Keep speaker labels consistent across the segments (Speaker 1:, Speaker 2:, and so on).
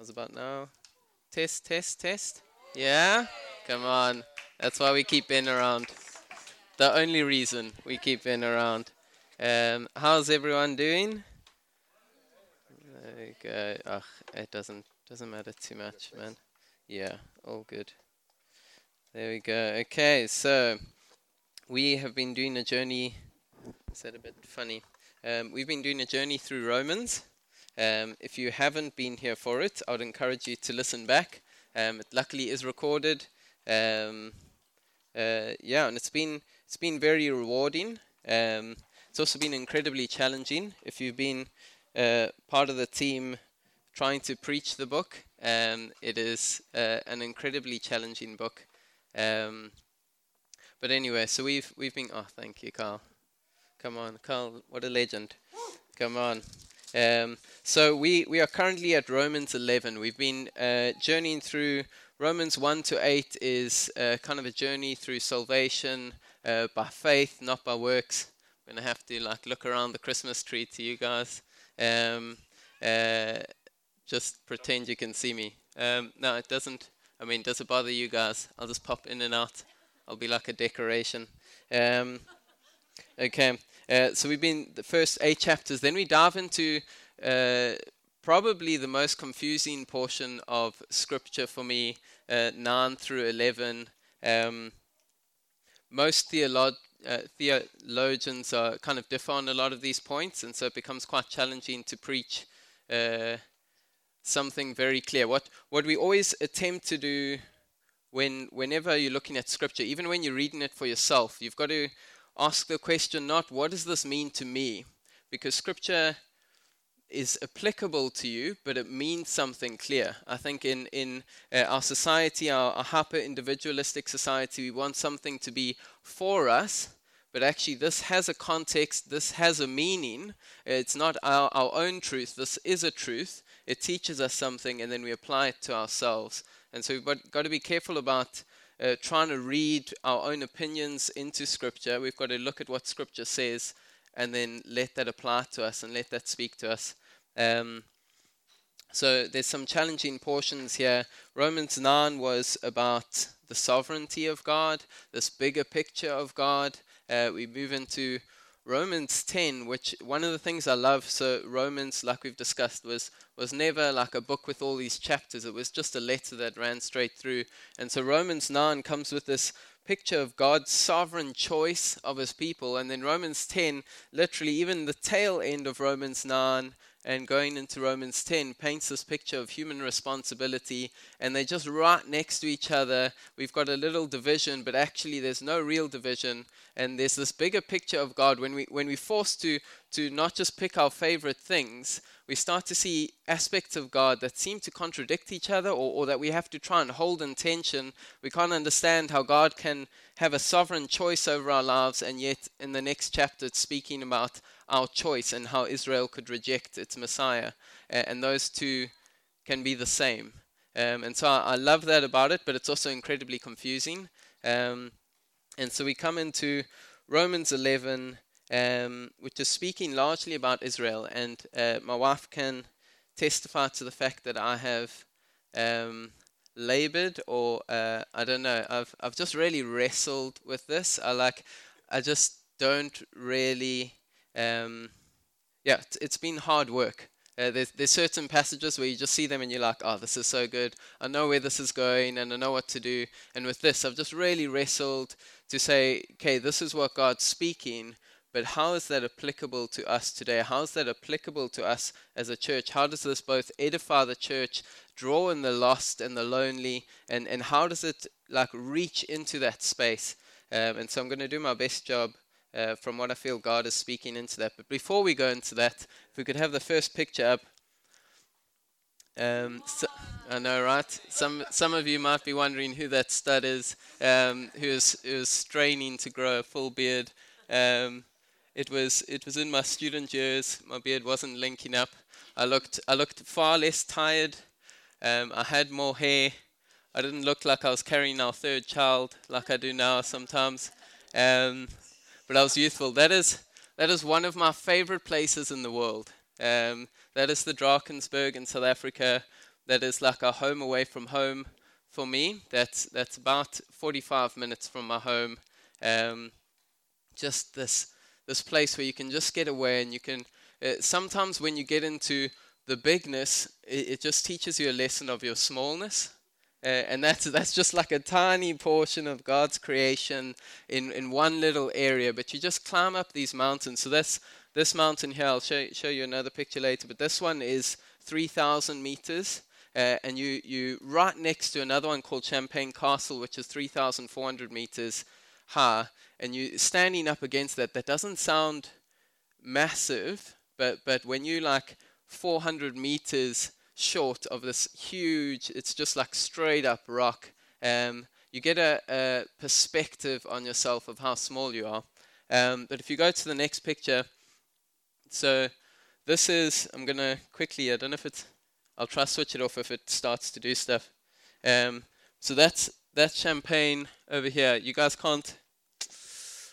Speaker 1: How's about now? Test, test, test. Yeah? Come on. That's why we keep Ben around. The only reason we keep Ben around. Um, how's everyone doing? There. Ugh, it doesn't doesn't matter too much, man. Yeah, all good. There we go. Okay, so we have been doing a journey. Is that a bit funny? Um, we've been doing a journey through Romans. Um, if you haven't been here for it, I would encourage you to listen back. Um, it luckily is recorded. Um, uh, yeah, and it's been it's been very rewarding. Um, it's also been incredibly challenging. If you've been uh, part of the team trying to preach the book, um, it is uh, an incredibly challenging book. Um, but anyway, so we've we've been. Oh, thank you, Carl. Come on, Carl. What a legend. Come on. Um, so we, we are currently at Romans 11. We've been uh, journeying through Romans 1 to 8 is uh, kind of a journey through salvation uh, by faith, not by works. I'm gonna have to like look around the Christmas tree to you guys. Um, uh, just pretend you can see me. Um, no, it doesn't. I mean, does it bother you guys? I'll just pop in and out. I'll be like a decoration. Um, okay. Uh, so we've been the first eight chapters. Then we dive into uh, probably the most confusing portion of scripture for me, uh, 9 through 11. Um, most uh, theologians are kind of differ on a lot of these points, and so it becomes quite challenging to preach uh, something very clear. What what we always attempt to do when whenever you're looking at scripture, even when you're reading it for yourself, you've got to ask the question not what does this mean to me? Because scripture is applicable to you, but it means something clear. I think in in uh, our society, our, our hyper individualistic society, we want something to be for us, but actually this has a context, this has a meaning. It's not our, our own truth, this is a truth. It teaches us something, and then we apply it to ourselves. And so we've got, got to be careful about uh, trying to read our own opinions into Scripture. We've got to look at what Scripture says and then let that apply to us and let that speak to us. Um, so there's some challenging portions here. Romans 9 was about the sovereignty of God, this bigger picture of God. Uh, we move into Romans 10, which one of the things I love, so Romans, like we've discussed, was was never like a book with all these chapters. It was just a letter that ran straight through. And so Romans 9 comes with this picture of God's sovereign choice of his people. And then Romans 10, literally, even the tail end of Romans 9 and going into Romans 10 paints this picture of human responsibility, and they're just right next to each other. We've got a little division, but actually there's no real division, and there's this bigger picture of God. When we when we're forced to to not just pick our favorite things, we start to see aspects of God that seem to contradict each other, or, or that we have to try and hold in tension. We can't understand how God can have a sovereign choice over our lives, and yet in the next chapter it's speaking about our choice and how Israel could reject its Messiah. And those two can be the same. Um, and so I, I, love that about it, but it's also incredibly confusing. Um, and so we come into Romans 11, um, which is speaking largely about Israel. And uh, my wife can testify to the fact that I have um, labored, or uh, I don't know, I've I've just really wrestled with this. I like, I just don't really um, yeah, it's, been hard work. Uh, there's, there's certain passages where you just see them and you're like, oh, this is so good. I know where this is going and I know what to do. And with this, I've just really wrestled to say, okay, this is what God's speaking, but how is that applicable to us today? How is that applicable to us as a church? How does this both edify the church, draw in the lost and the lonely, and, and how does it like reach into that space? Um, and so I'm going to do my best job uh, from what I feel God is speaking into that. But before we go into that, if we could have the first picture up. Um, so, I know, right? Some some of you might be wondering who that stud is, um, who is who is straining to grow a full beard. Um, it was it was in my student years. My beard wasn't linking up. I looked I looked far less tired. Um, I had more hair. I didn't look like I was carrying our third child like I do now sometimes. Um, but I was youthful. That is that is one of my favorite places in the world. Um, that is the Drakensberg in South Africa. that is like a home away from home for me. That's that's about 45 minutes from my home. Um, just this this place where you can just get away and you can. Uh, sometimes when you get into the bigness, it, it, just teaches you a lesson of your smallness. Uh, and that's that's just like a tiny portion of God's creation in, in one little area. But you just climb up these mountains. So that's this mountain here. I'll show show you another picture later. But this one is 3,000 meters. Uh, and you you right next to another one called Champagne Castle, which is 3,400 meters high, and you standing up against that. That doesn't sound massive, but but when you like 400 meters short of this huge, it's just like straight up rock. Um, you get a, a, perspective on yourself of how small you are. Um, but if you go to the next picture, so this is, I'm going to quickly, I don't know if it's I'll try switch it off if it starts to do stuff. Um, so that's that's champagne over here. You guys can't.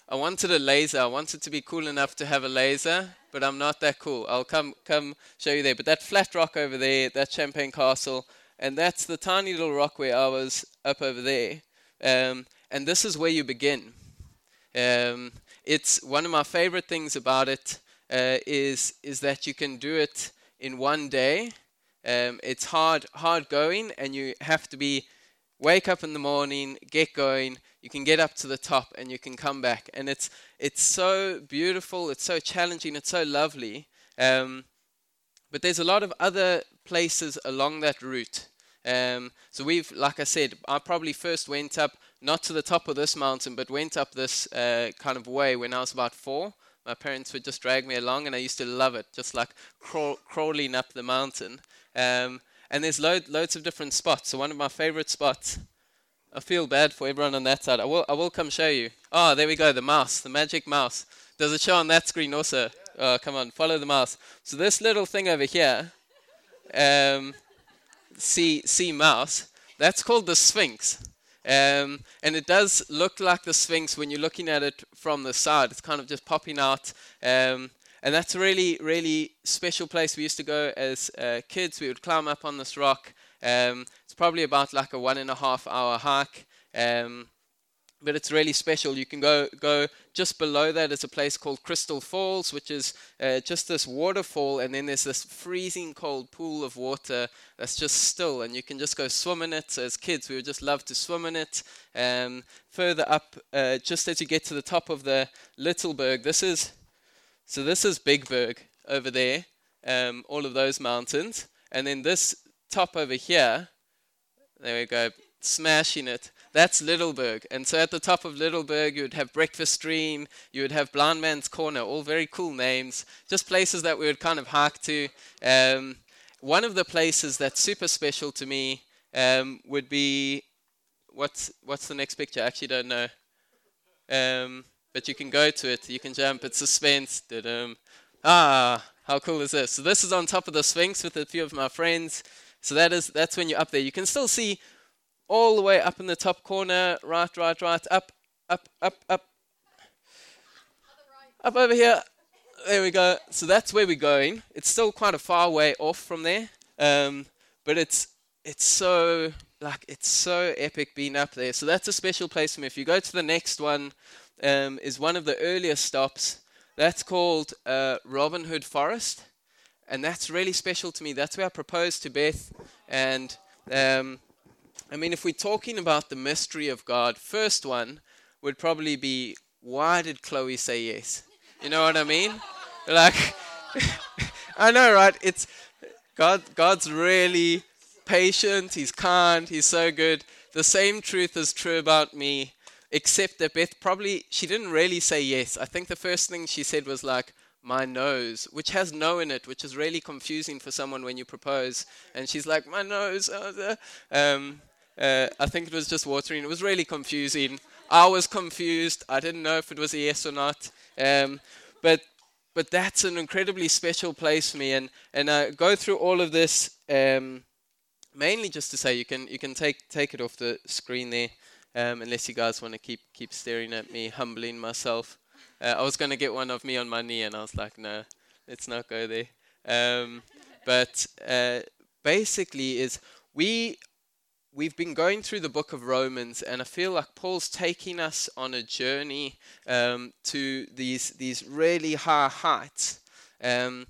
Speaker 1: I wanted a laser. I wanted to be cool enough to have a laser, but I'm not that cool. I'll come come show you there. But that flat rock over there, that champagne castle, and that's the tiny little rock where I was up over there. Um, and this is where you begin. Um, it's one of my favorite things about it uh, is is that you can do it in one day um, it's hard, hard going, and you have to be wake up in the morning, get going. You can get up to the top, and you can come back. And it's it's so beautiful. It's so challenging. It's so lovely. Um, but there's a lot of other places along that route. Um, so we've, like I said, I probably first went up not to the top of this mountain, but went up this uh, kind of way when I was about four. My parents would just drag me along, and I used to love it, just like crawl, crawling up the mountain. Um, and there's load, loads of different spots. So one of my favorite spots, I feel bad for everyone on that side. I will, I will come show you. Oh, there we go, the mouse, the magic mouse. Does it show on that screen also? Oh, come on, follow the mouse. So this little thing over here, um, see, see mouse, that's called the Sphinx. Um, and it does look like the Sphinx when you're looking at it from the side. It's kind of just popping out. Um, and that's a really, really special place. We used to go as uh, kids. We would climb up on this rock. Um, it's probably about like a one and a half hour hike. Um, but it's really special. You can go go just below that is a place called Crystal Falls, which is uh, just this waterfall, and then there's this freezing cold pool of water that's just still, and you can just go swim in it. So as kids, we would just love to swim in it. Um, further up, uh, just as you get to the top of the Little Berg, this is so this is Big Berg over there, um, all of those mountains. And then this top over here, there we go, smashing it. That's Littleberg. And so at the top of Littleberg, you would have Breakfast Stream, you would have Blind Man's Corner, all very cool names, just places that we would kind of hike to. Um, one of the places that's super special to me um, would be what's what's the next picture? I actually don't know. Um, but you can go to it, you can jump, it's suspense. Da-dum. Ah, how cool is this? So this is on top of the Sphinx with a few of my friends. So that is that's when you're up there. You can still see all the way up in the top corner, right, right, right, up, up, up, up, up over here. There we go. So that's where we're going. It's still quite a far way off from there, um, but it's it's so like it's so epic being up there. So that's a special place for me. If you go to the next one, um, is one of the earliest stops. That's called uh, Robin Hood Forest, and that's really special to me. That's where I proposed to Beth, and um, I mean, if we're talking about the mystery of God, first one would probably be why did Chloe say yes? You know what I mean? like, I know, right? It's God. God's really patient. He's kind. He's so good. The same truth is true about me except that Beth probably she didn't really say yes. I think the first thing she said was like my nose, which has no in it, which is really confusing for someone when you propose. And she's like my nose. Uh, um, uh, I think it was just watering. It was really confusing. I was confused. I didn't know if it was a yes or not. Um, but but that's an incredibly special place for me. And and I go through all of this um, mainly just to say you can you can take take it off the screen there um, unless you guys want to keep keep staring at me, humbling myself. Uh, I was going to get one of me on my knee, and I was like, no, let's not go there. Um, but uh, basically is we we've been going through the book of Romans, and I feel like Paul's taking us on a journey um, to these these really high heights. Um,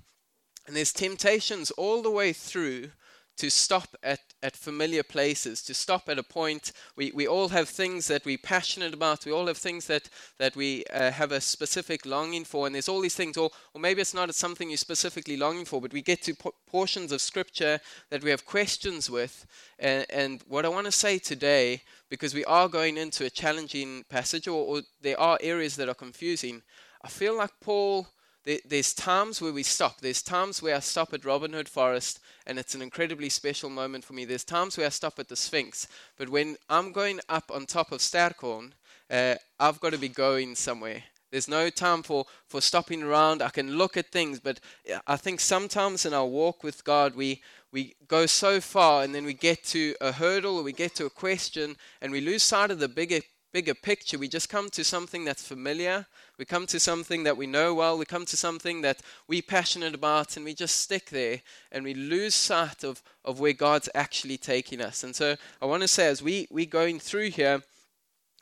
Speaker 1: and there's temptations all the way through to stop at, at familiar places, to stop at a point. We, we all have things that we're passionate about, we all have things that, that we uh, have a specific longing for, and there's all these things, or, or maybe it's not something you're specifically longing for, but we get to po- portions of Scripture that we have questions with. And, and what I want to say today, because we are going into a challenging passage, or, or there are areas that are confusing, I feel like Paul there's times where we stop. There's times where I stop at Robin Hood Forest, and it's an incredibly special moment for me. There's times where I stop at the Sphinx. But when I'm going up on top of Sterkhorn, uh, I've got to be going somewhere. There's no time for, for stopping around. I can look at things, but I think sometimes in our walk with God, we, we go so far and then we get to a hurdle or we get to a question and we lose sight of the bigger bigger picture. We just come to something that's familiar. We come to something that we know well. We come to something that we're passionate about, and we just stick there and we lose sight of, of where God's actually taking us. And so I want to say, as we, we're going through here,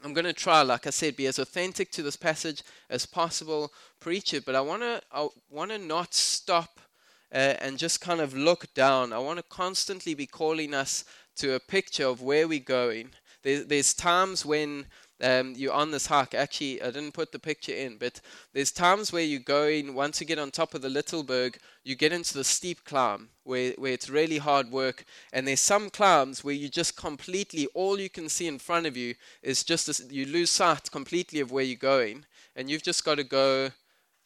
Speaker 1: I'm going to try, like I said, be as authentic to this passage as possible, preach it, but I want to I want to not stop uh, and just kind of look down. I want to constantly be calling us to a picture of where we're going there, there's times when um, you're on this hike. Actually, I didn't put the picture in, but there's times where you go in, once you get on top of the Little Berg, you get into the steep climb where, where it's really hard work. And there's some climbs where you just completely, all you can see in front of you is just, this, you lose sight completely of where you're going. And you've just got to go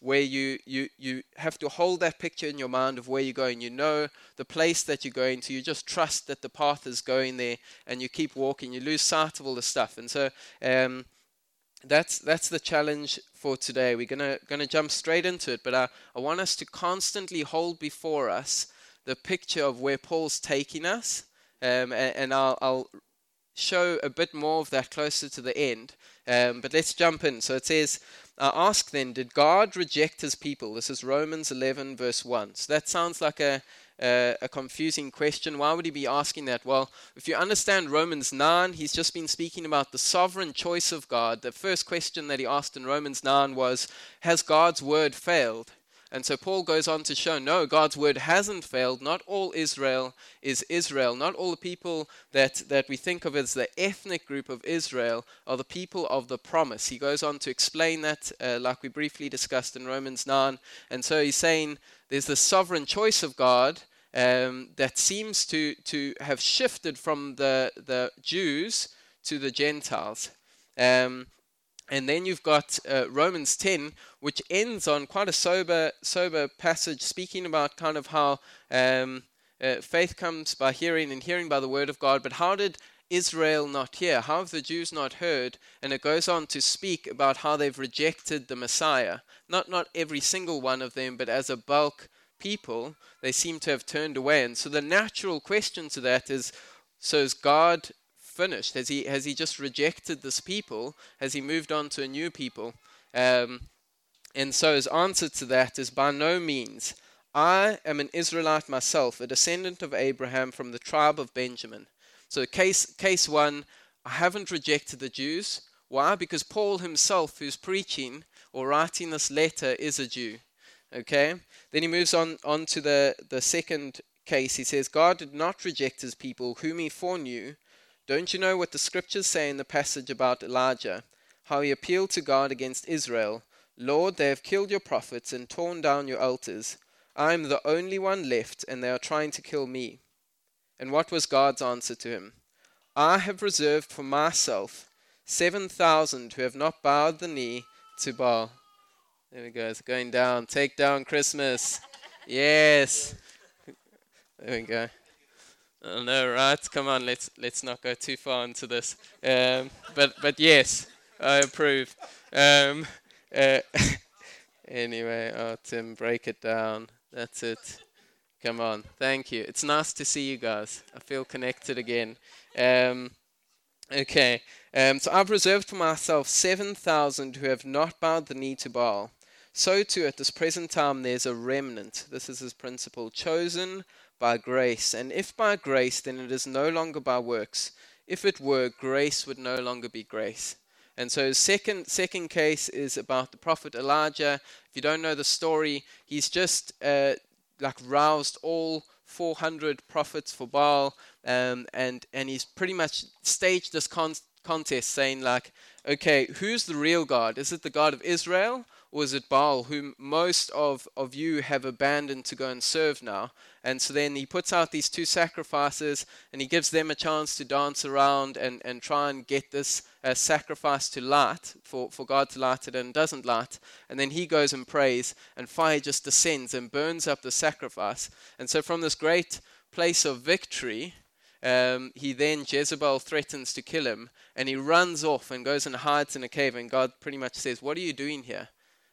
Speaker 1: where you, you, you have to hold that picture in your mind of where you're going. You know the place that you're going to. You just trust that the path is going there and you keep walking. You lose sight of all the stuff. And so um, that's, that's the challenge for today. We're going gonna jump straight into it, but I, I want us to constantly hold before us the picture of where Paul's taking us. Um, and, and I'll, I'll show a bit more of that closer to the end. Um, but let's jump in. So it says, uh, Ask then, did God reject his people? This is Romans 11, verse 1. So that sounds like a, a, a confusing question. Why would he be asking that? Well, if you understand Romans 9, he's just been speaking about the sovereign choice of God. The first question that he asked in Romans 9 was, Has God's word failed? And so Paul goes on to show no, God's word hasn't failed. Not all Israel is Israel. Not all the people that, that we think of as the ethnic group of Israel are the people of the promise. He goes on to explain that, uh, like we briefly discussed in Romans 9. And so he's saying there's the sovereign choice of God um, that seems to, to have shifted from the, the Jews to the Gentiles. Um, and then you've got uh, Romans 10, which ends on quite a sober, sober passage, speaking about kind of how um, uh, faith comes by hearing and hearing by the word of God. But how did Israel not hear? How have the Jews not heard? And it goes on to speak about how they've rejected the Messiah. Not not every single one of them, but as a bulk people, they seem to have turned away. And so the natural question to that is: So is God finished? Has he has he just rejected this people? Has he moved on to a new people? Um, and so his answer to that is by no means. I am an Israelite myself, a descendant of Abraham from the tribe of Benjamin. So case case one, I haven't rejected the Jews. Why? Because Paul himself, who's preaching or writing this letter, is a Jew. Okay? Then he moves on, on to the, the second case. He says, God did not reject his people, whom he foreknew. Don't you know what the scriptures say in the passage about Elijah? How he appealed to God against Israel. Lord, they have killed your prophets and torn down your altars. I am the only one left, and they are trying to kill me. And what was God's answer to him? I have reserved for myself seven thousand who have not bowed the knee to Baal. There we go. It's going down. Take down Christmas. Yes. There we go. I know, right? Come on, let's let's not go too far into this. Um, but but yes, I approve. Um, uh, anyway, oh Tim, break it down. That's it. Come on, thank you. It's nice to see you guys. I feel connected again. Um, okay, um, so I've reserved for myself seven thousand who have not bowed the knee to Baal. So too, at this present time, there's a remnant. This is his principle, chosen by grace. And if by grace, then it is no longer by works. If it were, grace would no longer be grace. And so second second case is about the prophet Elijah. If you don't know the story, he's just uh, like roused all 400 prophets for Baal, um, and and he's pretty much staged this con- contest, saying like, okay, who's the real God? Is it the God of Israel is it Baal, whom most of, of you have abandoned to go and serve now? And so then he puts out these two sacrifices and he gives them a chance to dance around and, and try and get this uh, sacrifice to light, for, for God to light it and doesn't light. And then he goes and prays and fire just descends and burns up the sacrifice. And so from this great place of victory, um, he then, Jezebel threatens to kill him and he runs off and goes and hides in a cave. And God pretty much says, What are you doing here?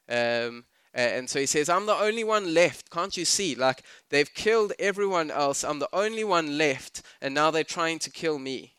Speaker 1: Um, and so he says, I'm the only one left. Can't you see? Like, they've killed everyone else. I'm the only one left. And now they're trying to kill me.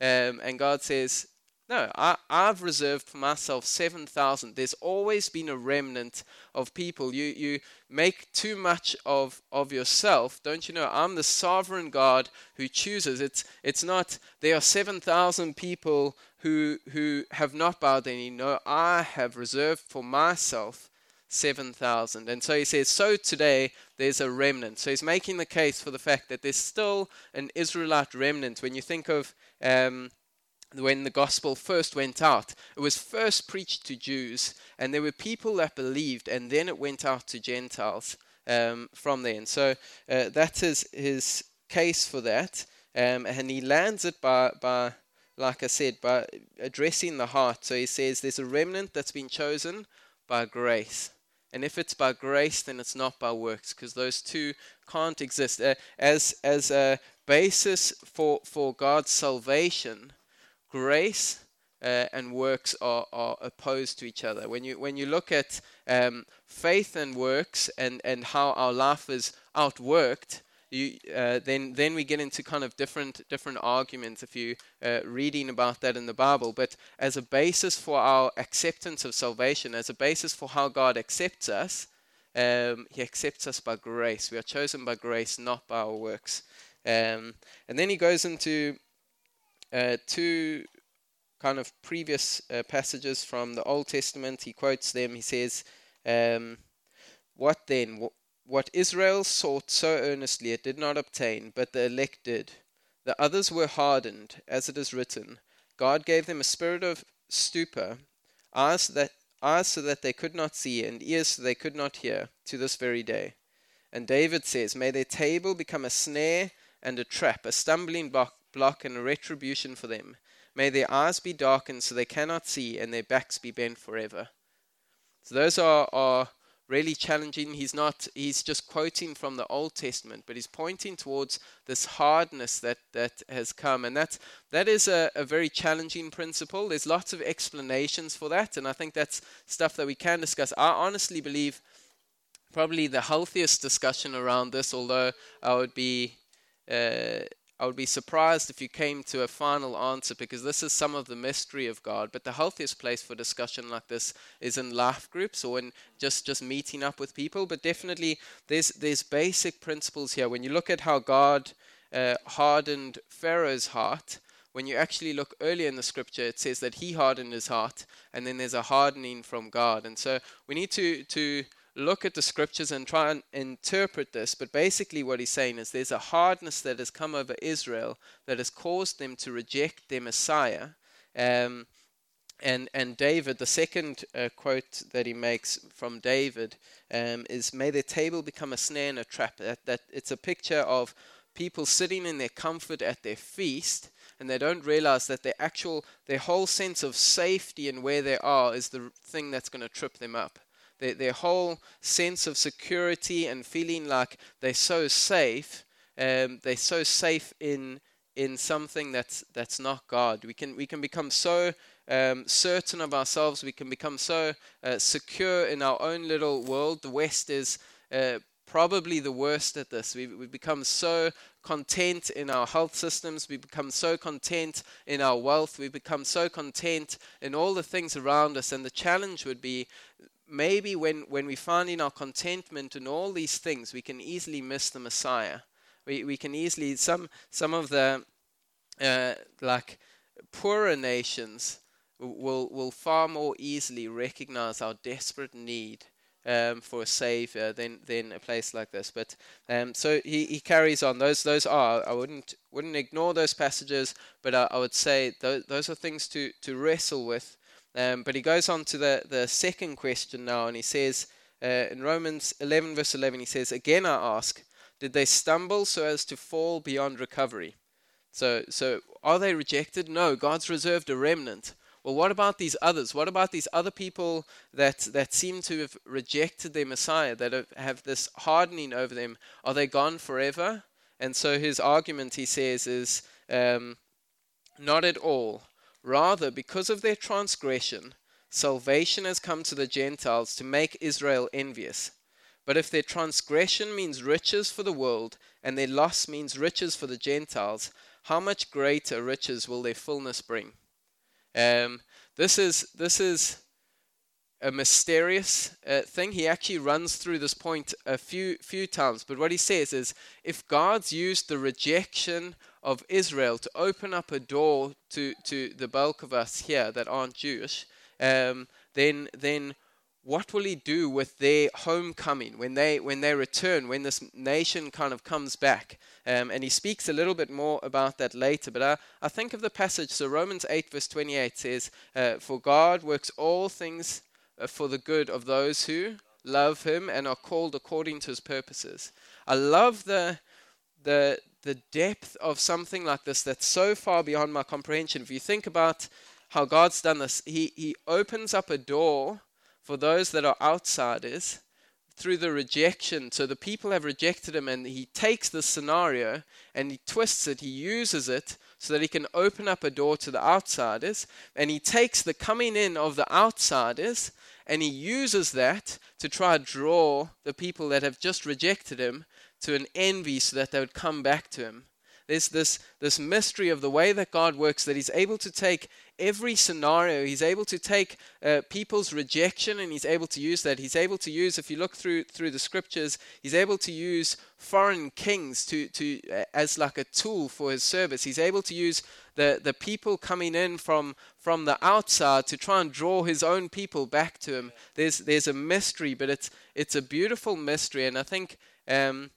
Speaker 1: Um, and God says, no, I, have reserved for myself 7,000. There's always been a remnant of people. You, you make too much of, of yourself. Don't you know? I'm the sovereign God who chooses. It's, it's not, there are 7,000 people who, who have not bowed the knee. No, I have reserved for myself 7,000. And so he says, so today there's a remnant. So he's making the case for the fact that there's still an Israelite remnant. When you think of. Um, when the gospel first went out. It was first preached to Jews, and there were people that believed, and then it went out to Gentiles um, from there. And so uh, that is his case for that. Um, and he lands it by, by, like I said, by addressing the heart. So he says there's a remnant that's been chosen by grace. And if it's by grace, then it's not by works, because those two can't exist. Uh, as, as a basis for, for God's salvation, grace uh, and works are, are opposed to each other. When you when you look at um, faith and works and, and how our life is outworked, you, uh, then then we get into kind of different different arguments if you uh, reading about that in the Bible. But as a basis for our acceptance of salvation, as a basis for how God accepts us, um, He accepts us by grace. We are chosen by grace, not by our works. Um, and then He goes into uh, two kind of previous uh, passages from the Old Testament. He quotes them. He says, um, What then? What Israel sought so earnestly it did not obtain, but the elect did. The others were hardened, as it is written. God gave them a spirit of stupor, eyes that eyes so that they could not see, and ears so they could not hear, to this very day. And David says, May their table become a snare and a trap, a stumbling block and a retribution for them. May their eyes be darkened so they cannot see, and their backs be bent forever. So those are, are really challenging. He's not he's just quoting from the Old Testament, but he's pointing towards this hardness that, that has come. And that that is a, a very challenging principle. There's lots of explanations for that, and I think that's stuff that we can discuss. I honestly believe probably the healthiest discussion around this, although I would be uh, I would be surprised if you came to a final answer because this is some of the mystery of God. But the healthiest place for discussion like this is in life groups or in just, just meeting up with people. But definitely, there's, there's basic principles here. When you look at how God uh, hardened Pharaoh's heart, when you actually look earlier in the scripture, it says that he hardened his heart, and then there's a hardening from God. And so we need to, to look at the scriptures and try and interpret this, but basically what he's saying is there's a hardness that has come over Israel that has caused them to reject their Messiah. Um, and and David, the second uh, quote that he makes from David um, is, "May their table become a snare and a trap." That, that it's a picture of people sitting in their comfort at their feast, and they don't realize that their actual, their whole sense of safety and where they are is the thing that's going to trip them up their, their whole sense of security and feeling like they're so safe, um, they're so safe in in something that's that's not God. We can we can become so um, certain of ourselves. We can become so uh, secure in our own little world. The West is uh, probably the worst at this. We've, we've become so content in our health systems. We become so content in our wealth. We become so content in all the things around us. And the challenge would be maybe when, when we find in our contentment and all these things, we can easily miss the Messiah. We, we can easily, some, some of the uh, like poorer nations will, will far more easily recognize our desperate need um, for a savior than, than a place like this. But um, so he, he carries on. Those those are I wouldn't wouldn't ignore those passages, but I, I would say those, those are things to, to wrestle with. Um, but he goes on to the, the second question now, and he says uh, in Romans 11 verse 11, he says, "Again I ask, did they stumble so as to fall beyond recovery?" So so are they rejected? No, God's reserved a remnant. Well, what about these others? What about these other people that, that seem to have rejected their Messiah, that have, have this hardening over them? Are they gone forever? And so his argument, he says, is um, not at all. Rather, because of their transgression, salvation has come to the Gentiles to make Israel envious. But if their transgression means riches for the world, and their loss means riches for the Gentiles, how much greater riches will their fullness bring? Um, this is this is a mysterious uh, thing. He actually runs through this point a few few times, but what he says is, if God's used the rejection of Israel to open up a door to to the bulk of us here that aren't Jewish, um, then then what will he do with their homecoming when they when they return when this nation kind of comes back? Um, and he speaks a little bit more about that later but I, I think of the passage. So romans 8 verse 28 says uh, for god works all things uh, for the good of those who love him and are called according to his purposes. I love the the the depth of something like this that's so far beyond my comprehension if you think about how god's done this he he opens up a door for those that are outsiders through the rejection. So the people have rejected him, and he takes the scenario and he twists it, he uses it so that he can open up a door to the outsiders. And he takes the coming in of the outsiders and he uses that to try to draw the people that have just rejected him to an envy so that they would come back to him. There's this, this mystery of the way that God works that He's able to take every scenario. He's able to take uh, people's rejection and he's able to use that. He's able to use, if you look through through the scriptures, he's able to use foreign kings to to uh, as like a tool for his service. He's able to use the the people coming in from from the outside to try and draw his own people back to him. There's there's a mystery, but it's it's a beautiful mystery, and I think. Um,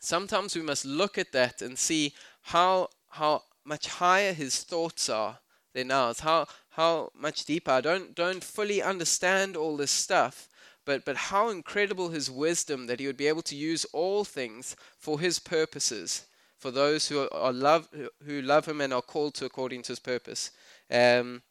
Speaker 1: sometimes we must look at that and see how how much higher his thoughts are than ours. How how much deeper. I don't don't fully understand all this stuff, but but how incredible his wisdom that he would be able to use all things for his purposes, for those who are love who love him and are called to according to his purpose. Um,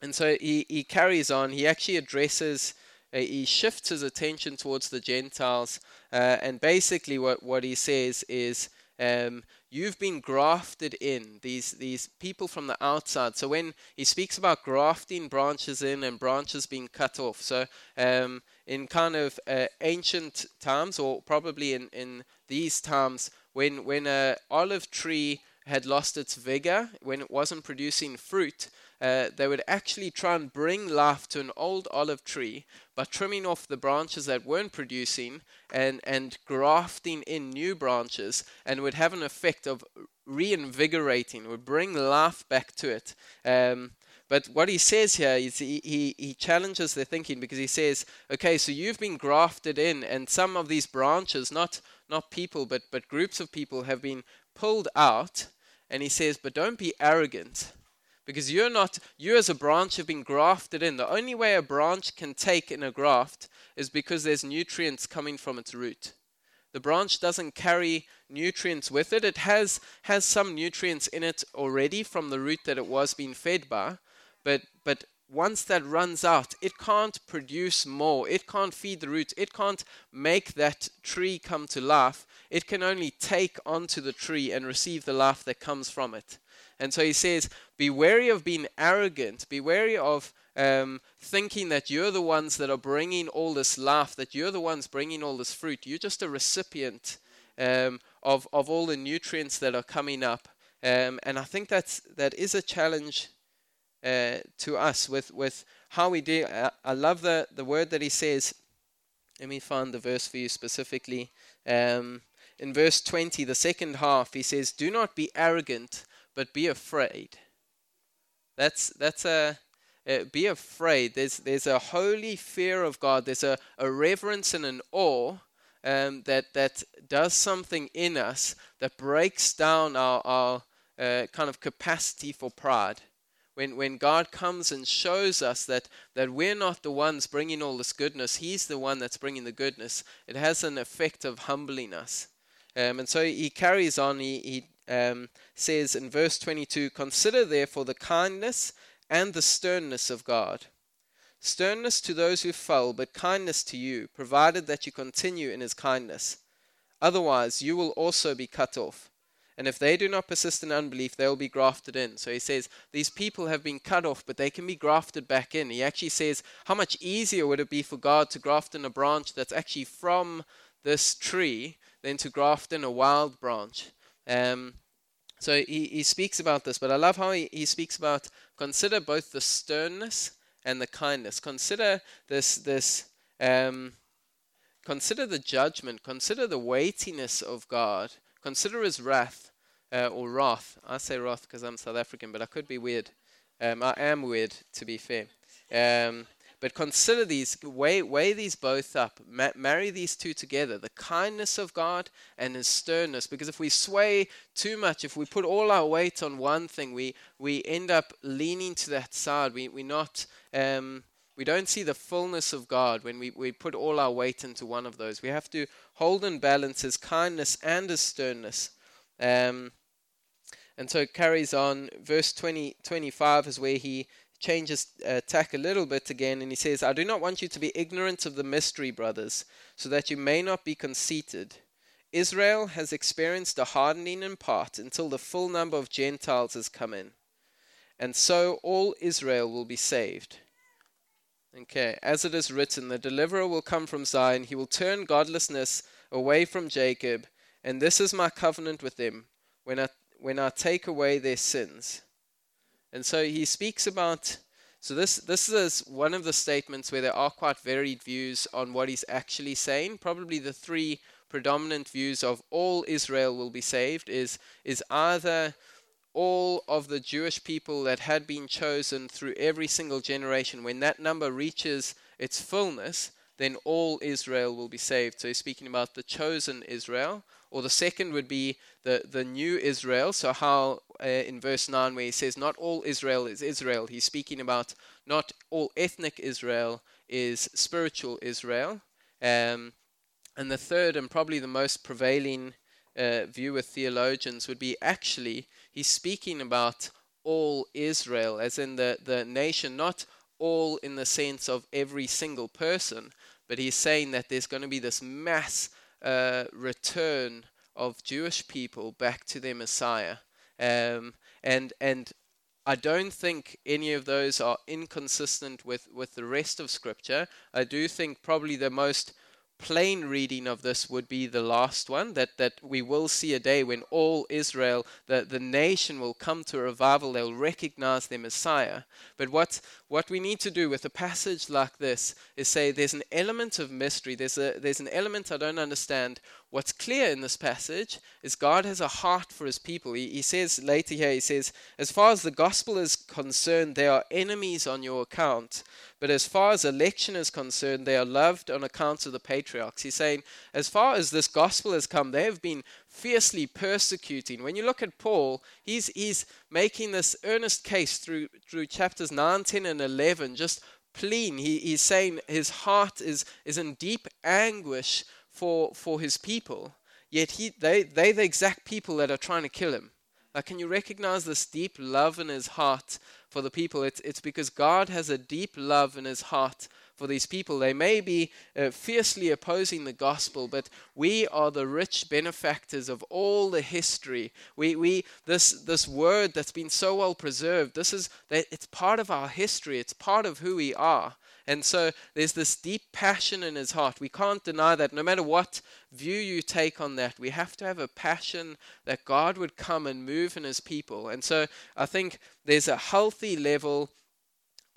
Speaker 1: and so he, he carries on. He actually addresses, he shifts his attention towards the Gentiles. Uh, and basically, what, what he says is um, you've been grafted in these these people from the outside so when he speaks about grafting branches in and branches being cut off so um, in kind of uh, ancient times or probably in in these times when when a olive tree had lost its vigor when it wasn't producing fruit uh, they would actually try and bring life to an old olive tree by trimming off the branches that weren't producing and, and grafting in new branches, and would have an effect of reinvigorating, would bring life back to it. Um, but what he says here is he, he, he challenges their thinking because he says, okay, so you've been grafted in, and some of these branches, not, not people, but, but groups of people, have been pulled out. And he says, but don't be arrogant because you're not you as a branch have been grafted in. The only way a branch can take in a graft is because there's nutrients coming from its root. The branch doesn't carry nutrients with it. It has has some nutrients in it already from the root that it was being fed by but but once that runs out it can't produce more. It can't feed the root. It can't make that tree come to life. It can only take onto the tree and receive the life that comes from it and so he says, be wary of being arrogant, be wary of um, thinking that you're the ones that are bringing all this life, that you're the ones bringing all this fruit. You're just a recipient um, of, of all the nutrients that are coming up. Um, and I think that's, that is a challenge uh, to us with, with how we do. I, I, love the, the word that he says. Let me find the verse for you specifically. Um, in verse 20, the second half, he says, Do not be arrogant, but be afraid. That's, that's a. Uh, be afraid. There's, there's a holy fear of God. There's a, a reverence and an awe um, that, that does something in us that breaks down our, our uh, kind of capacity for pride. When, when God comes and shows us that, that we're not the ones bringing all this goodness, He's the one that's bringing the goodness, it has an effect of humbling us. Um, and so he carries on, he, he um, says in verse 22 Consider therefore the kindness and the sternness of God. Sternness to those who fall, but kindness to you, provided that you continue in his kindness. Otherwise, you will also be cut off. And if they do not persist in unbelief, they will be grafted in. So he says, these people have been cut off, but they can be grafted back in. He actually says, how much easier would it be for God to graft in a branch that's actually from this tree than to graft in a wild branch? Um, so he, he speaks about this, but I love how he, he speaks about consider both the sternness and the kindness. Consider this, this um, consider the judgment, consider the weightiness of God, consider his wrath uh, or wrath. I say wrath because I'm South African, but I could be weird. Um, I am weird, to be fair. Um, but consider these, weigh, weigh these both up, Ma- marry these two together the kindness of God and His sternness. Because if we sway too much, if we put all our weight on one thing, we, we end up leaning to that side. We, we not. Um, we don't see the fullness of God when we, we put all our weight into one of those. We have to hold and balance His kindness and His sternness. Um, and so it carries on. Verse 20, 25 is where he changes uh, tack a little bit again, and he says, I do not want you to be ignorant of the mystery, brothers, so that you may not be conceited. Israel has experienced a hardening in part until the full number of Gentiles has come in. And so all Israel will be saved. Okay, as it is written, the deliverer will come from Zion, he will turn godlessness away from Jacob, and this is my covenant with them when I when I take away their sins. And so he speaks about so this this is one of the statements where there are quite varied views on what he's actually saying. Probably the three predominant views of all Israel will be saved is is either all of the Jewish people that had been chosen through every single generation when that number reaches its fullness then all Israel will be saved. So he's speaking about the chosen Israel, or the second would be the, the new Israel. So, how uh, in verse 9, where he says, Not all Israel is Israel, he's speaking about not all ethnic Israel is spiritual Israel. Um, and the third, and probably the most prevailing uh, view with theologians, would be actually, he's speaking about all Israel, as in the, the nation, not all in the sense of every single person, but he's saying that there's going to be this mass uh, return of Jewish people back to their Messiah. Um, and and I don't think any of those are inconsistent with, with the rest of Scripture. I do think probably the most plain reading of this would be the last one that, that we will see a day when all Israel, the, the nation, will come to a revival. They'll recognize their Messiah. But what, what we need to do with a passage like this is say there's an element of mystery, there's, a, there's an element I don't understand. What's clear in this passage is God has a heart for his people. He, he says later here, he says, as far as the gospel is concerned, they are enemies on your account. But as far as election is concerned, they are loved on account of the patriarchs. He's saying, as far as this gospel has come, they have been fiercely persecuting. When you look at Paul, he's, he's making this earnest case through, through chapters 9, 10, and 11, just pleading. He, he's saying his heart is, is in deep anguish for, for his people, yet he, they, they're the exact people that are trying to kill him. Like, can you recognize this deep love in his heart for the people. It's, it's because God has a deep love in his heart for these people. They may be uh, fiercely opposing the gospel, but we are the rich benefactors of all the history. We, we this this word that's been so well preserved. This is it's part of our history. It's part of who we are. And so there's this deep passion in his heart. We can't deny that no matter what view you take on that, we have to have a passion that God would come and move in his people. And so I think there's a healthy level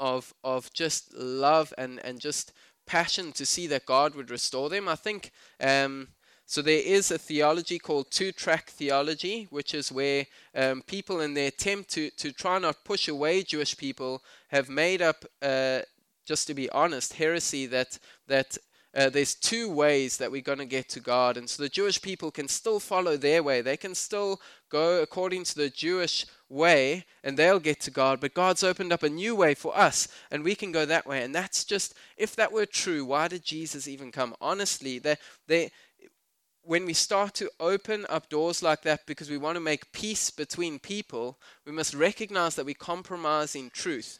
Speaker 1: of of just love and, and just passion to see that God would restore them. I think um, so there is a theology called two-track theology, which is where um, people, in their attempt to to try not push away Jewish people, have made up, uh, just to be honest, heresy that that uh, there's two ways that we're going to get to God. And so the Jewish people can still follow their way. They can still go according to the Jewish way and they'll get to God. But God's opened up a new way for us and we can go that way. And that's just, if that were true, why did Jesus even come? Honestly, they, they, when we start to open up doors like that because we want to make peace between people, we must recognize that we compromise in truth.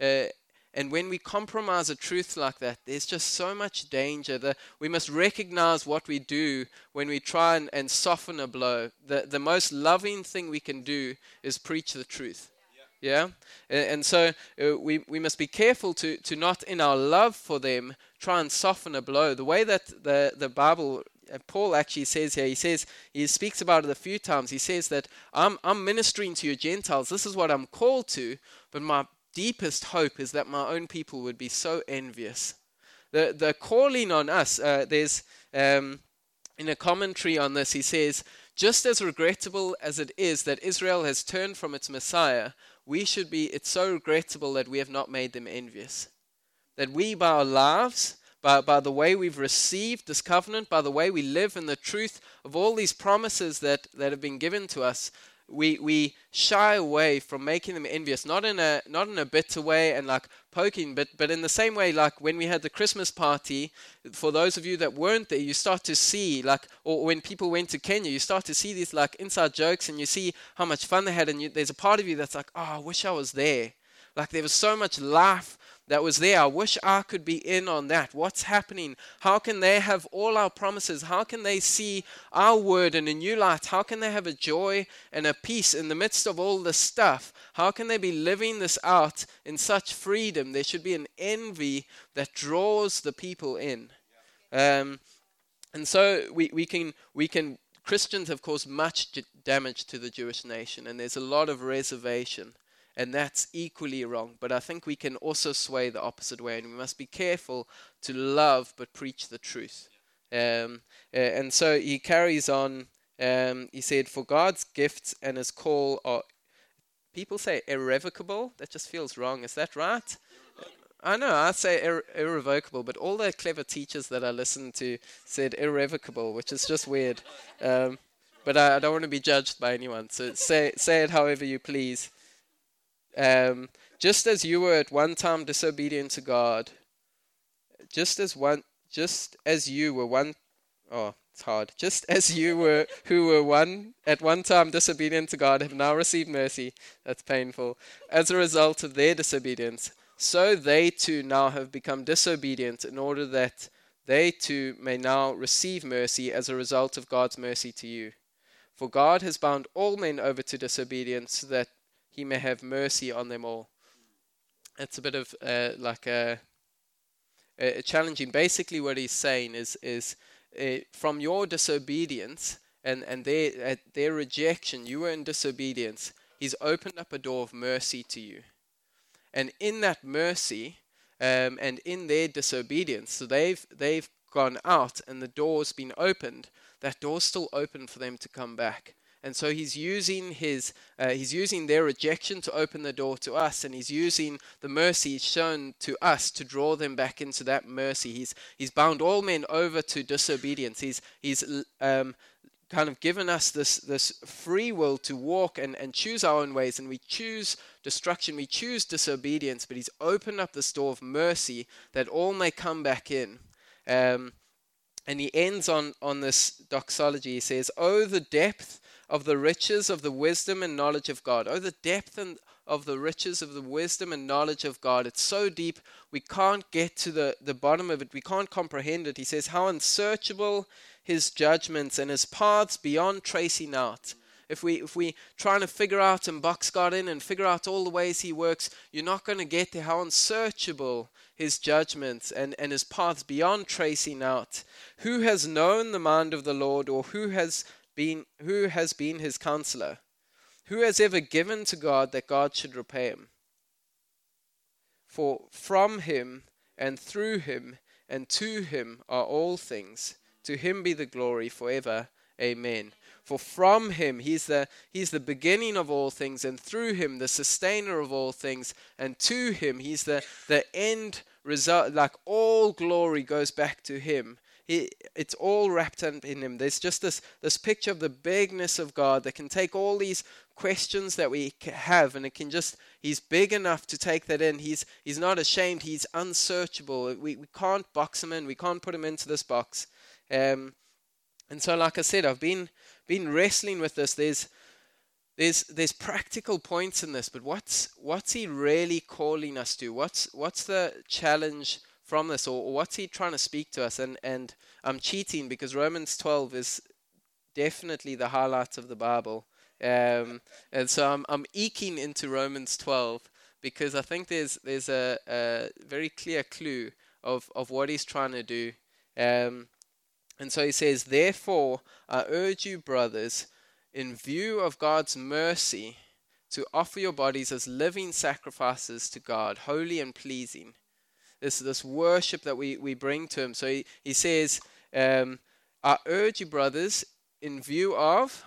Speaker 1: Uh, and when we compromise a truth like that, there's just so much danger that we must recognize what we do when we try and, and soften a blow. The, the most loving thing we can do is preach the truth. Yeah? And, and so uh, we, we must be careful to, to not, in our love for them, try and soften a blow. The way that the, the Bible uh, Paul actually says here, he says, he speaks about it a few times. He says that I'm, I'm ministering to you Gentiles. This is what I'm called to, but my deepest hope is that my own people would be so envious. The, the calling on us, uh, there's um, in a commentary on this, he says, just as regrettable as it is that Israel has turned from its Messiah, we should be, it's so regrettable that we have not made them envious. That we, by our lives, by, by the way we've received this covenant, by the way we live in the truth of all these promises that, that have been given to us, we we shy away from making them envious not in a not in a bitter way and like poking but but in the same way like when we had the christmas party for those of you that weren't there you start to see like or when people went to kenya you start to see these like inside jokes and you see how much fun they had and you, there's a part of you that's like oh i wish i was there. Like there was so much life that was there. I wish I could be in on that. What's happening? How can they have all our promises? How can they see our word in a new light? How can they have a joy and a peace in the midst of all this stuff? How can they be living this out in such freedom? There should be an envy that draws the people in. Um, and so we, we can we can Christians have caused much damage to the Jewish nation, and there's a lot of reservation and that's equally wrong. But I think we can also sway the opposite way, and we must be careful to love but preach the truth. Um, uh, and so he carries on. Um, he said, "For God's gifts and His call are." People say irrevocable. That just feels wrong. Is that right? I know, I say ir- irrevocable, but all the clever teachers that I listened to said irrevocable, which is just weird. Um, but I, I, don't want to be judged by anyone, so say say it however you please. Um, just as you were at one time disobedient to God, just as one, just as you were one, oh, it's hard. Just as you were, who were one at one time disobedient to God, have now received mercy. That's painful. As a result of their disobedience, so they too now have become disobedient, in order that they too may now receive mercy as a result of God's mercy to you. For God has bound all men over to disobedience, so that he may have mercy on them all. It's a bit of uh, like a, a, challenging. Basically, what he's saying is is uh, from your disobedience and and their uh, their rejection, you were in disobedience. He's opened up a door of mercy to you, and in that mercy, um, and in their disobedience, so they've they've gone out, and the door's been opened. That door's still open for them to come back and so he's using his uh, he's using their rejection to open the door to us, and he's using the mercy shown to us to draw them back into that mercy. He's he's bound all men over to disobedience. He's he's um, kind of given us this this free will to walk and, and choose our own ways, and we choose destruction, we choose disobedience, but he's opened up this door of mercy that all may come back in. Um, and he ends on, on this doxology. He says, Oh, the depth of the riches of the wisdom and knowledge of God. Oh, the depth and of the riches of the wisdom and knowledge of God. It's so deep, we can't get to the, the bottom of it. We can't comprehend it. He says, How unsearchable his judgments and his paths beyond tracing out. If we if we trying to figure out and box God in and figure out all the ways he works, you're not going to get there. How unsearchable his judgments and, and his paths beyond tracing out. Who has known the mind of the Lord, or who has been who has been his counselor? Who has ever given to God that God should repay him? For from him and through him and to him are all things, To him be the glory forever. Amen. For from him he's the he's the beginning of all things, and through him the sustainer of all things, and to him he's the the end result. Like all glory goes back to him. It's all wrapped up in him. There's just this this picture of the bigness of God that can take all these questions that we have, and it can just He's big enough to take that in. He's He's not ashamed. He's unsearchable. We we can't box him in. We can't put him into this box. Um, and so, like I said, I've been been wrestling with this. There's there's there's practical points in this, but what's what's he really calling us to? What's what's the challenge from this, or, what's he trying to speak to us? And and I'm cheating because Romans 12 is definitely the highlight of the Bible, um, and so I'm I'm eking into Romans 12 because I think there's there's a, a very clear clue of of what he's trying to do. Um, and so he says, Therefore, I urge you, brothers, in view of God's mercy, to offer your bodies as living sacrifices to God, holy and pleasing. This this worship that we, we bring to Him. So he, he says, um, I urge you, brothers, in view of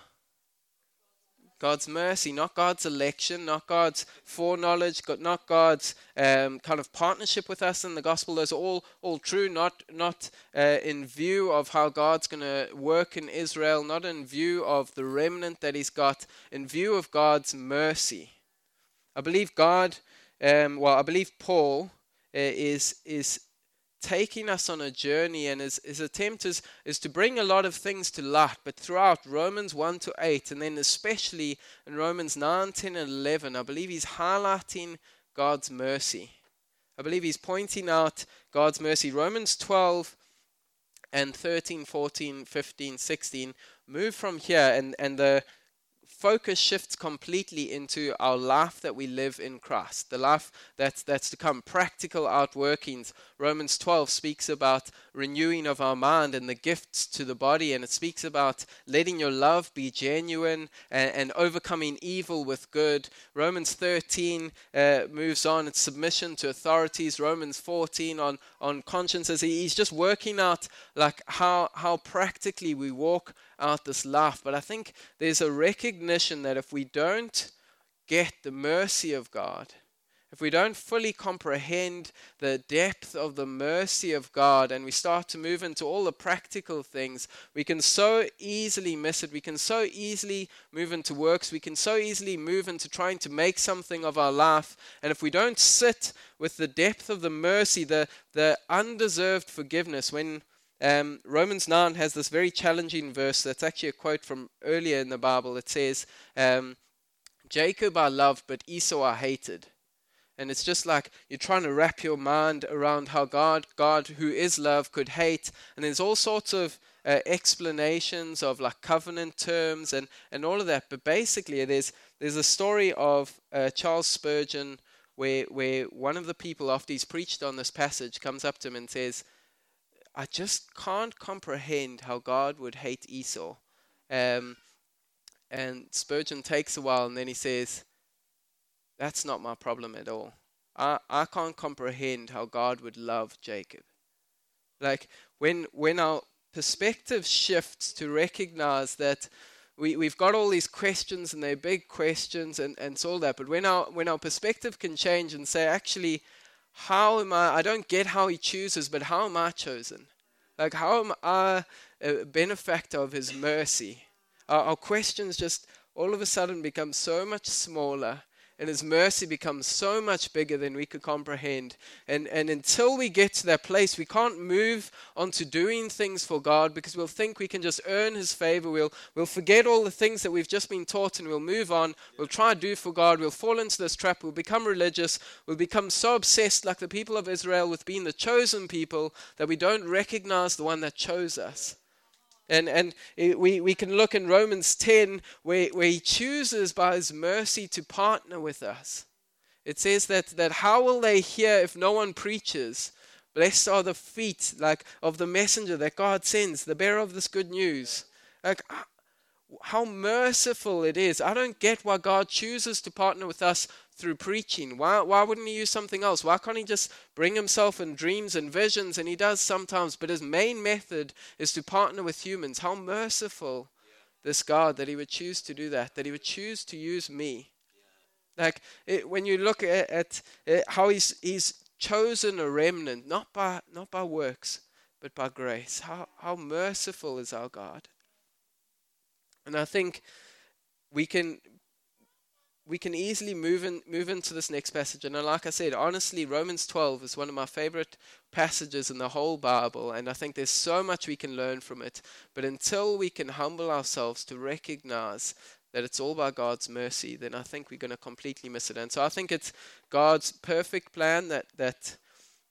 Speaker 1: God's mercy, not God's election, not God's foreknowledge, not God's um, kind of partnership with us in the gospel. Those are all all true, not not uh, in view of how God's going to work in Israel, not in view of the remnant that He's got, in view of God's mercy. I believe God. Um, well, I believe Paul Eh, is is taking us on a journey, and his, his attempt is, is to bring a lot of things to light. But throughout Romans 1 to 8, and then especially in Romans 9, 10, and 11, I believe he's highlighting God's mercy. I believe he's pointing out God's mercy. Romans 12 and 13, 14, 15, 16 move from here, and, and the focus shifts completely into our life that we live in Christ, the life that's, that's to come, practical outworkings. Romans 12 speaks about renewing of our mind and the gifts to the body, and it speaks about letting your love be genuine and, and overcoming evil with good. Romans 13 uh, moves on, it's submission to authorities. Romans 14 on, on consciences. He's just working out like how, how practically we walk out this life. But I think there's a recognition that if we don't get the mercy of God, if we don't fully comprehend the depth of the mercy of God and we start to move into all the practical things, we can so easily miss it. We can so easily move into works. We can so easily move into trying to make something of our life. And if we don't sit with the depth of the mercy, the, the undeserved forgiveness, when um, Romans 9 has this very challenging verse that's actually a quote from earlier in the Bible. It says, um, Jacob I loved, but Esau I hated. And it's just like you're trying to wrap your mind around how God, God who is love, could hate. And there's all sorts of uh, explanations of like covenant terms and, and all of that. But basically, there's there's a story of uh, Charles Spurgeon where where one of the people after he's preached on this passage comes up to him and says, I just can't comprehend how God would hate Esau. Um, and Spurgeon takes a while and then he says, That's not my problem at all. I, I can't comprehend how God would love Jacob. Like when when our perspective shifts to recognize that we, we've got all these questions and they're big questions and, and so all that, but when our when our perspective can change and say, actually, how am I? I don't get how he chooses, but how am I chosen? Like, how am I a benefactor of his mercy? Our, our questions just all of a sudden become so much smaller and his mercy becomes so much bigger than we could comprehend. And, and until we get to that place, we can't move on to doing things for God because we'll think we can just earn his favor. We'll, we'll forget all the things that we've just been taught and we'll move on. We'll try to do for God. We'll fall into this trap. We'll become religious. We'll become so obsessed, like the people of Israel, with being the chosen people that we don't recognize the one that chose us. And, and we, we can look in Romans 10 where, where he chooses by his mercy to partner with us. It says that, that how will they hear if no one preaches? Blessed are the feet like of the messenger that God sends, the bearer of this good news. Like how merciful it is. I don't get why God chooses to partner with us through preaching. Why, why wouldn't He use something else? Why can't He just bring Himself in dreams and visions? And He does sometimes, but His main method is to partner with humans. How merciful this God that He would choose to do that, that He would choose to use me. Like it, when you look at, at, at how He's, he's chosen a remnant, not by, not by works, but by grace. How, how merciful is our God? And I think we can we can easily move in, move into this next passage. And like I said, honestly, Romans 12 is one of my favorite passages in the whole Bible, and I think there's so much we can learn from it. But until we can humble ourselves to recognize that it's all by God's mercy, then I think we're going to completely miss it. And so I think it's God's perfect plan that that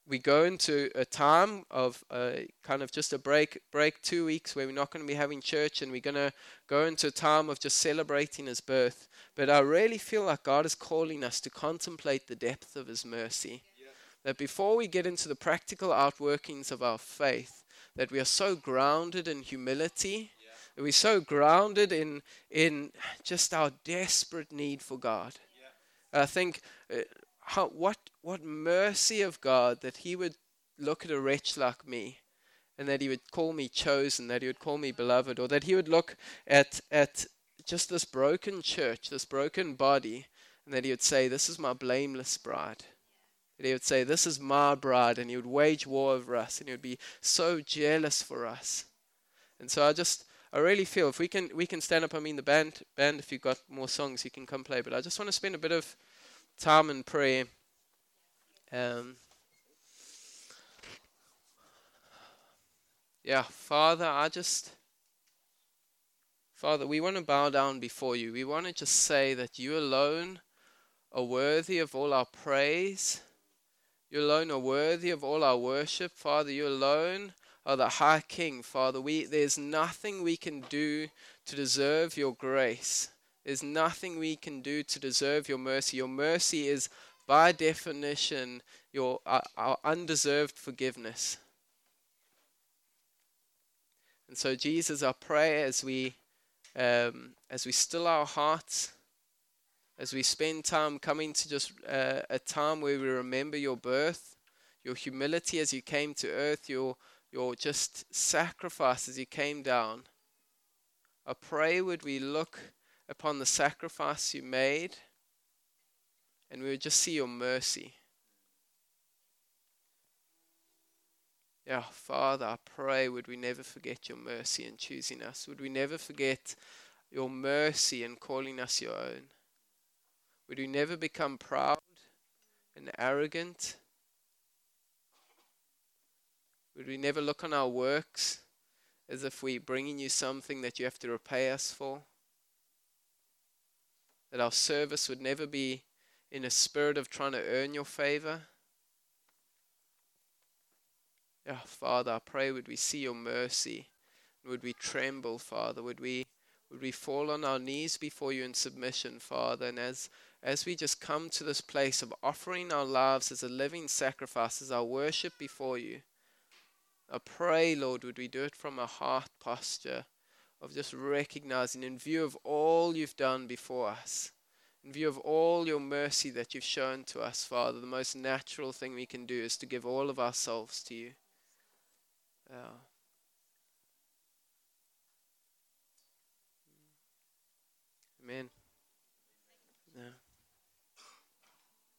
Speaker 1: we go into a time of uh, kind of just a break, break two weeks where we're not going to be having church, and we're going to go into a time of just celebrating His birth. But I really feel like God is calling us to contemplate the depth of His mercy. Yeah. That before we get into the practical outworkings of our faith, that we are so grounded in humility, yeah. that we're so grounded in in just our desperate need for God. Yeah. I think. Uh, how, what, what mercy of God that He would look at a wretch like me and that He would call me chosen, that He would call me beloved, or that He would look at, at just this broken church, this broken body, and that He would say, This is my blameless bride. That He would say, This is my bride, and He would wage war over us, and He would be so jealous for us. And so I just. I really feel if we can we can stand up. I mean, the band band. If you've got more songs, you can come play. But I just want to spend a bit of time and prayer. Um, yeah, Father, I just, Father, we want to bow down before you. We want to just say that you alone are worthy of all our praise. You alone are worthy of all our worship, Father. You alone are the High King, Father. We there's nothing we can do to deserve your grace. There's nothing we can do to deserve your mercy. Your mercy is, by definition, your uh, our undeserved forgiveness. And so, Jesus, I pray as we um, as we still our hearts, as we spend time coming to just uh, a time where we remember your birth, your humility as you came to earth, your your just sacrifice as you came down. I pray would we look upon the sacrifice you made, and we would just see your mercy. Yeah, Father, I pray, would we never forget your mercy in choosing us? Would we never forget your mercy in calling us your own? Would we never become proud and arrogant? Would we never look on our works as if we're bringing you something that you have to repay us for? That our service would never be in a spirit of trying to earn your favor. Yeah, Father, I pray would we see your mercy? Would we tremble, Father? Would we would we fall on our knees before you in submission, Father? And as as we just come to this place of offering our lives as a living sacrifice, as our worship before you, I pray, Lord, would we do it from a heart posture of just recognizing, in view of all you've done before us, in view of all your mercy that you've shown to us, Father, the most natural thing we can do is to give all of ourselves to you. Yeah. Amen.